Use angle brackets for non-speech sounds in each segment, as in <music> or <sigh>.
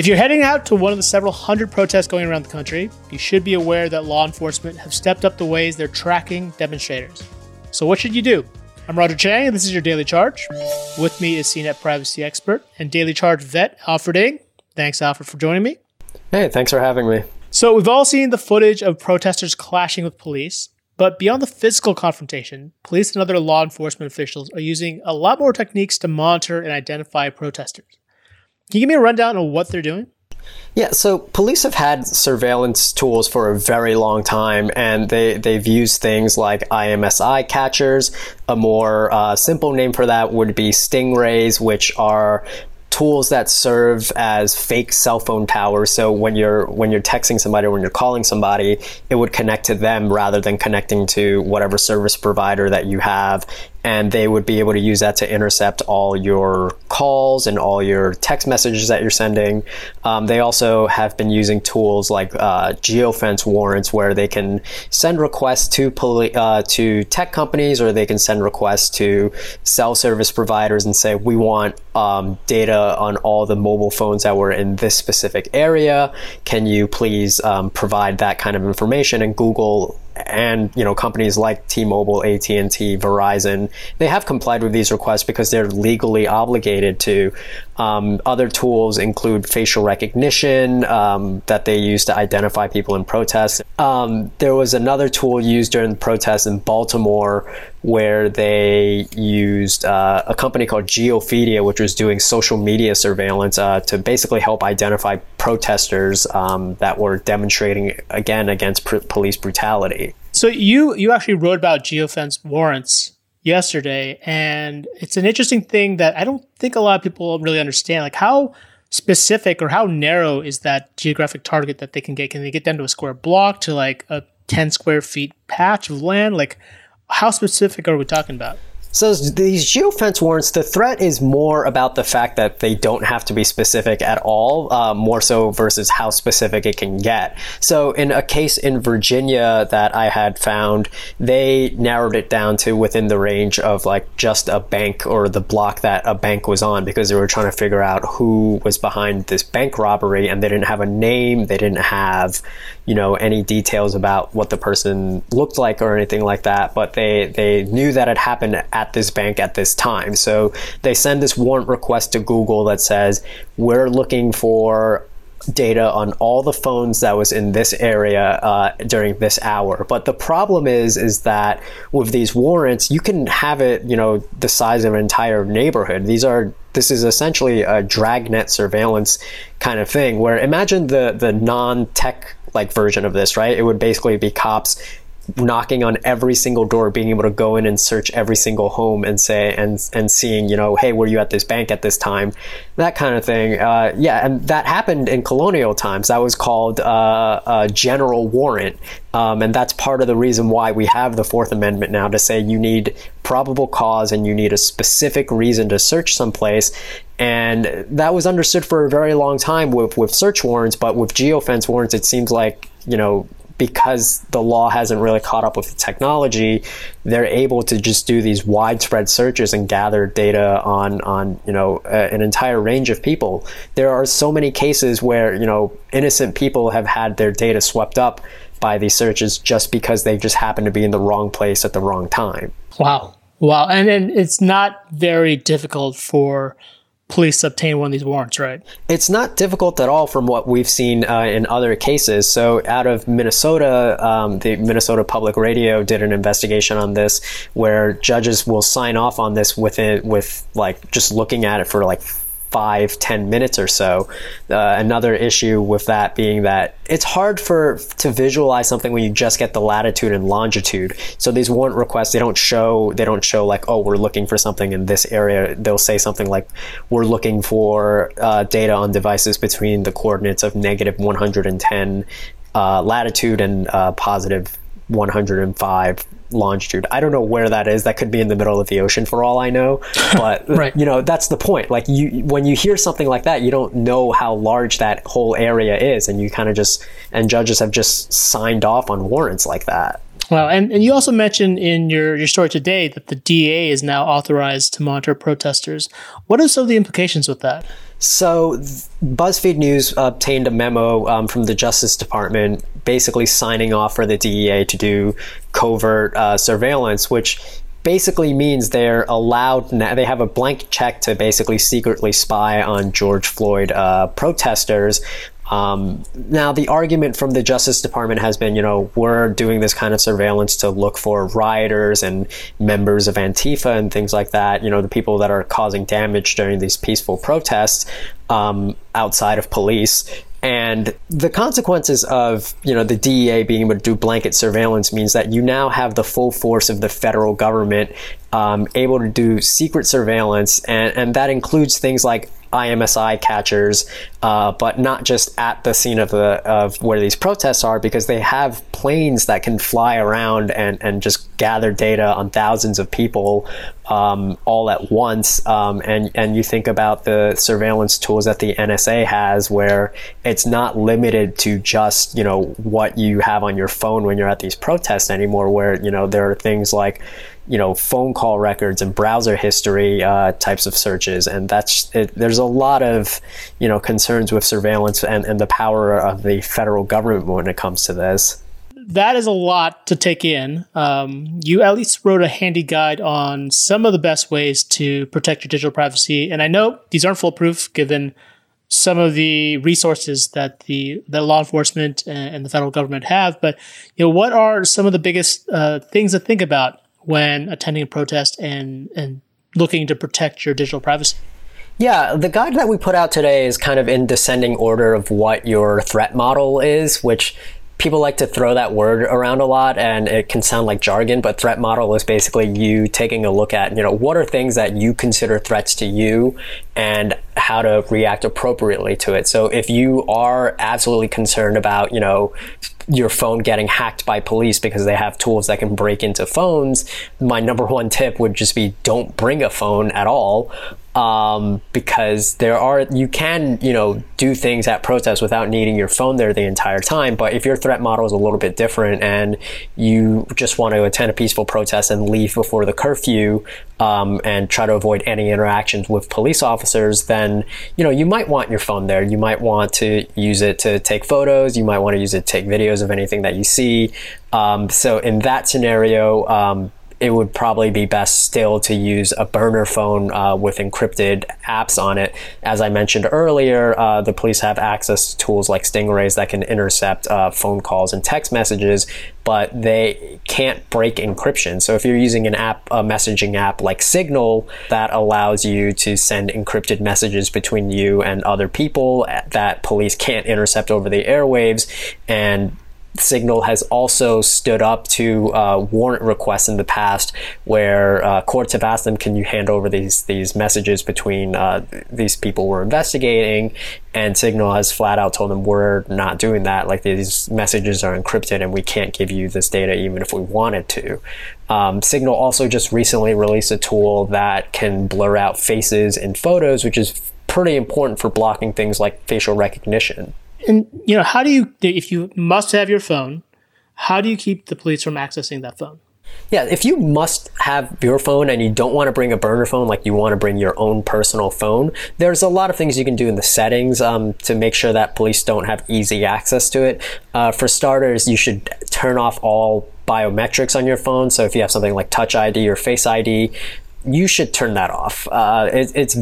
If you're heading out to one of the several hundred protests going around the country, you should be aware that law enforcement have stepped up the ways they're tracking demonstrators. So, what should you do? I'm Roger Cheng, and this is your Daily Charge. With me is CNET privacy expert and Daily Charge vet Alfred Ng. Thanks, Alfred, for joining me. Hey, thanks for having me. So, we've all seen the footage of protesters clashing with police, but beyond the physical confrontation, police and other law enforcement officials are using a lot more techniques to monitor and identify protesters. Can you give me a rundown of what they're doing? Yeah, so police have had surveillance tools for a very long time, and they, they've used things like IMSI catchers. A more uh, simple name for that would be stingrays, which are tools that serve as fake cell phone towers. So when you're when you're texting somebody or when you're calling somebody, it would connect to them rather than connecting to whatever service provider that you have and they would be able to use that to intercept all your calls and all your text messages that you're sending. Um, they also have been using tools like uh, geofence warrants, where they can send requests to poli- uh, to tech companies, or they can send requests to cell service providers and say, "We want um, data on all the mobile phones that were in this specific area. Can you please um, provide that kind of information?" And Google and you know companies like T-Mobile, AT&T, Verizon, they have complied with these requests because they're legally obligated to. Um, other tools include facial recognition um, that they use to identify people in protests. Um, there was another tool used during the protests in Baltimore where they used uh, a company called Geofeedia, which was doing social media surveillance uh, to basically help identify protesters um, that were demonstrating again against pr- police brutality. So you you actually wrote about geofence warrants yesterday, and it's an interesting thing that I don't think a lot of people really understand. Like how specific or how narrow is that geographic target that they can get? Can they get down to a square block to like a 10 square feet patch of land? Like how specific are we talking about? So these geofence warrants, the threat is more about the fact that they don't have to be specific at all, uh, more so versus how specific it can get. So in a case in Virginia that I had found, they narrowed it down to within the range of like just a bank or the block that a bank was on because they were trying to figure out who was behind this bank robbery and they didn't have a name, they didn't have, you know, any details about what the person looked like or anything like that, but they, they knew that it happened at this bank at this time. So they send this warrant request to Google that says, we're looking for data on all the phones that was in this area uh, during this hour. But the problem is, is that with these warrants, you can have it, you know, the size of an entire neighborhood. These are this is essentially a dragnet surveillance kind of thing. Where imagine the the non tech like version of this, right? It would basically be cops knocking on every single door, being able to go in and search every single home and say and and seeing, you know, hey, were you at this bank at this time, that kind of thing. Uh, yeah, and that happened in colonial times. That was called uh, a general warrant, um, and that's part of the reason why we have the Fourth Amendment now to say you need probable cause and you need a specific reason to search someplace. And that was understood for a very long time with, with search warrants, but with geofence warrants, it seems like you know because the law hasn't really caught up with the technology, they're able to just do these widespread searches and gather data on on you know uh, an entire range of people. There are so many cases where you know innocent people have had their data swept up by these searches just because they just happen to be in the wrong place at the wrong time. Wow. Wow. And, and it's not very difficult for police obtain one of these warrants, right? It's not difficult at all from what we've seen uh, in other cases. So, out of Minnesota, um, the Minnesota Public Radio did an investigation on this, where judges will sign off on this within with like just looking at it for like five ten minutes or so. Uh, another issue with that being that it's hard for to visualize something when you just get the latitude and longitude. So these warrant requests they don't show they don't show like oh we're looking for something in this area. They'll say something like we're looking for uh, data on devices between the coordinates of negative 110 uh, latitude and uh, positive 105 longitude. I don't know where that is. That could be in the middle of the ocean for all I know. <laughs> But right. you know, that's the point. Like you when you hear something like that, you don't know how large that whole area is and you kind of just and judges have just signed off on warrants like that. Wow, and, and you also mentioned in your, your story today that the DEA is now authorized to monitor protesters. What are some of the implications with that? So, BuzzFeed News obtained a memo um, from the Justice Department basically signing off for the DEA to do covert uh, surveillance, which basically means they're allowed, they have a blank check to basically secretly spy on George Floyd uh, protesters um, now, the argument from the Justice Department has been, you know, we're doing this kind of surveillance to look for rioters and members of Antifa and things like that, you know, the people that are causing damage during these peaceful protests um, outside of police. And the consequences of, you know, the DEA being able to do blanket surveillance means that you now have the full force of the federal government um, able to do secret surveillance, and, and that includes things like IMSI catchers, uh, but not just at the scene of the of where these protests are, because they have planes that can fly around and and just gather data on thousands of people um, all at once. Um, and and you think about the surveillance tools that the NSA has, where it's not limited to just you know what you have on your phone when you're at these protests anymore. Where you know there are things like you know phone call records and browser history uh, types of searches and that's it, there's a lot of you know concerns with surveillance and, and the power of the federal government when it comes to this that is a lot to take in. Um, you at least wrote a handy guide on some of the best ways to protect your digital privacy, and I know these aren't foolproof given some of the resources that the the law enforcement and the federal government have. But you know, what are some of the biggest uh, things to think about when attending a protest and and looking to protect your digital privacy? Yeah, the guide that we put out today is kind of in descending order of what your threat model is, which people like to throw that word around a lot and it can sound like jargon, but threat model is basically you taking a look at, you know, what are things that you consider threats to you and how to react appropriately to it. So if you are absolutely concerned about, you know, your phone getting hacked by police because they have tools that can break into phones, my number one tip would just be don't bring a phone at all um, because there are you can you know do things at protests without needing your phone there the entire time. But if your threat model is a little bit different and you just want to attend a peaceful protest and leave before the curfew um, and try to avoid any interactions with police officers, then you know you might want your phone there. You might want to use it to take photos. You might want to use it to take videos of anything that you see. Um, so in that scenario um, it would probably be best still to use a burner phone uh, with encrypted apps on it. As I mentioned earlier, uh, the police have access to tools like Stingrays that can intercept uh, phone calls and text messages, but they can't break encryption. So if you're using an app, a messaging app like Signal that allows you to send encrypted messages between you and other people that police can't intercept over the airwaves and Signal has also stood up to uh, warrant requests in the past, where uh, courts have asked them, "Can you hand over these these messages between uh, these people we're investigating?" And Signal has flat out told them, "We're not doing that. Like these messages are encrypted, and we can't give you this data even if we wanted to." Um, Signal also just recently released a tool that can blur out faces in photos, which is pretty important for blocking things like facial recognition. And you know, how do you if you must have your phone, how do you keep the police from accessing that phone? Yeah, if you must have your phone and you don't want to bring a burner phone, like you want to bring your own personal phone, there's a lot of things you can do in the settings um, to make sure that police don't have easy access to it. Uh, for starters, you should turn off all biometrics on your phone. So if you have something like Touch ID or Face ID, you should turn that off. Uh, it, it's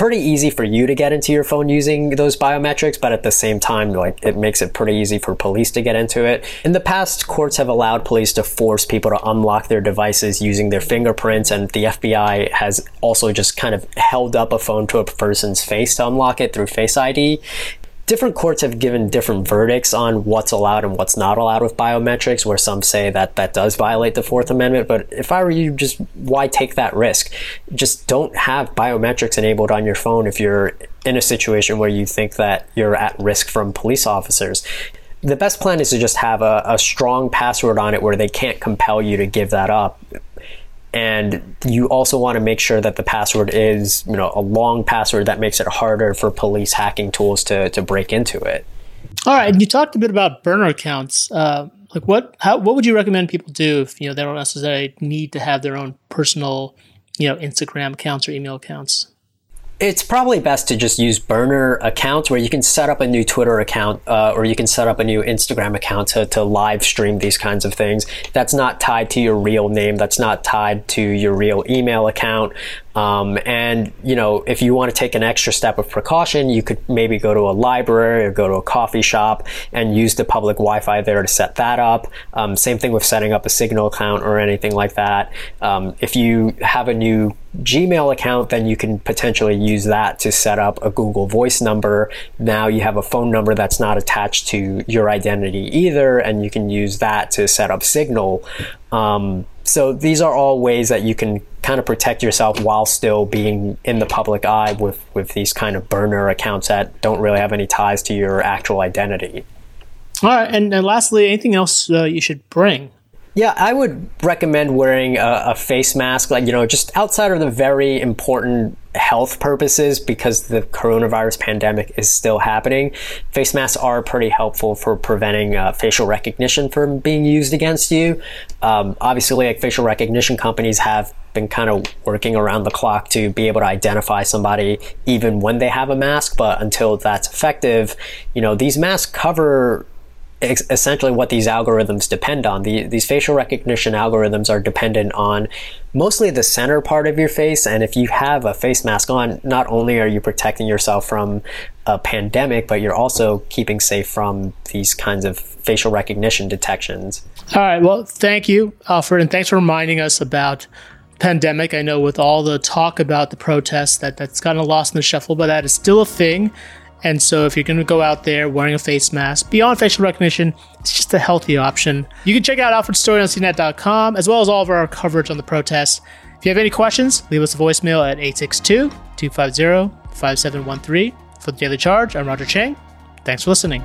pretty easy for you to get into your phone using those biometrics, but at the same time, like it makes it pretty easy for police to get into it. In the past, courts have allowed police to force people to unlock their devices using their fingerprints, and the FBI has also just kind of held up a phone to a person's face to unlock it through Face ID different courts have given different verdicts on what's allowed and what's not allowed with biometrics, where some say that that does violate the Fourth Amendment. But if I were you, just why take that risk? Just don't have biometrics enabled on your phone if you're in a situation where you think that you're at risk from police officers the best plan is to just have a, a, strong password on it where they can't compel you to give that up and you also want to make sure that the password is you know a long password that makes it harder for police hacking tools to, to break into it all right and you talked a bit about burner accounts uh, like what how what would you recommend people do if you know they don't necessarily need to have their own personal you know Instagram accounts or email accounts? It's probably best to just use burner accounts where you can set up a new Twitter account uh, or you can set up a new Instagram account to, to live stream these kinds of things. That's not tied to your real name. That's not tied to your real email account. Um, and you know, if you want to take an extra step of precaution, you could maybe go to a library or go to a coffee shop and use the public Wi-Fi there to set that up. Um, same thing with setting up a Signal account or anything like that. Um, if you have a new Gmail account, then you can potentially use that to set up a Google Voice number. Now you have a phone number that's not attached to your identity either, and you can use that to set up Signal. Um, so these are all ways that you can kind of protect yourself while still being in the public eye with, with these kind of burner accounts that don't really have any ties to your actual identity. All right, and, and lastly, anything else uh, you should bring? Yeah, I would recommend wearing a, a, face mask, like, you know, just outside of the very important health purposes because the coronavirus pandemic is still happening. Face masks are pretty helpful for preventing uh, facial recognition from being used against you. Um, obviously, like facial recognition companies have been kind of working around the clock to be able to identify somebody even when they have a mask, but until that's effective, you know, these masks cover essentially what these algorithms depend on. The, these facial recognition algorithms are dependent on mostly the center part of your face. And if you have a face mask on, not only are you protecting yourself from a pandemic, but you're also keeping safe from these kinds of facial recognition detections. All right. Well, thank you, Alfred, and thanks for reminding us about pandemic. I know with all the talk about the protests that that's kind of lost in the shuffle, but that is still a thing. And so, if you're going to go out there wearing a face mask, beyond facial recognition, it's just a healthy option. You can check out Alfred's story on CNET.com, as well as all of our coverage on the protests. If you have any questions, leave us a voicemail at 862 250 5713. For the Daily Charge, I'm Roger Cheng. Thanks for listening.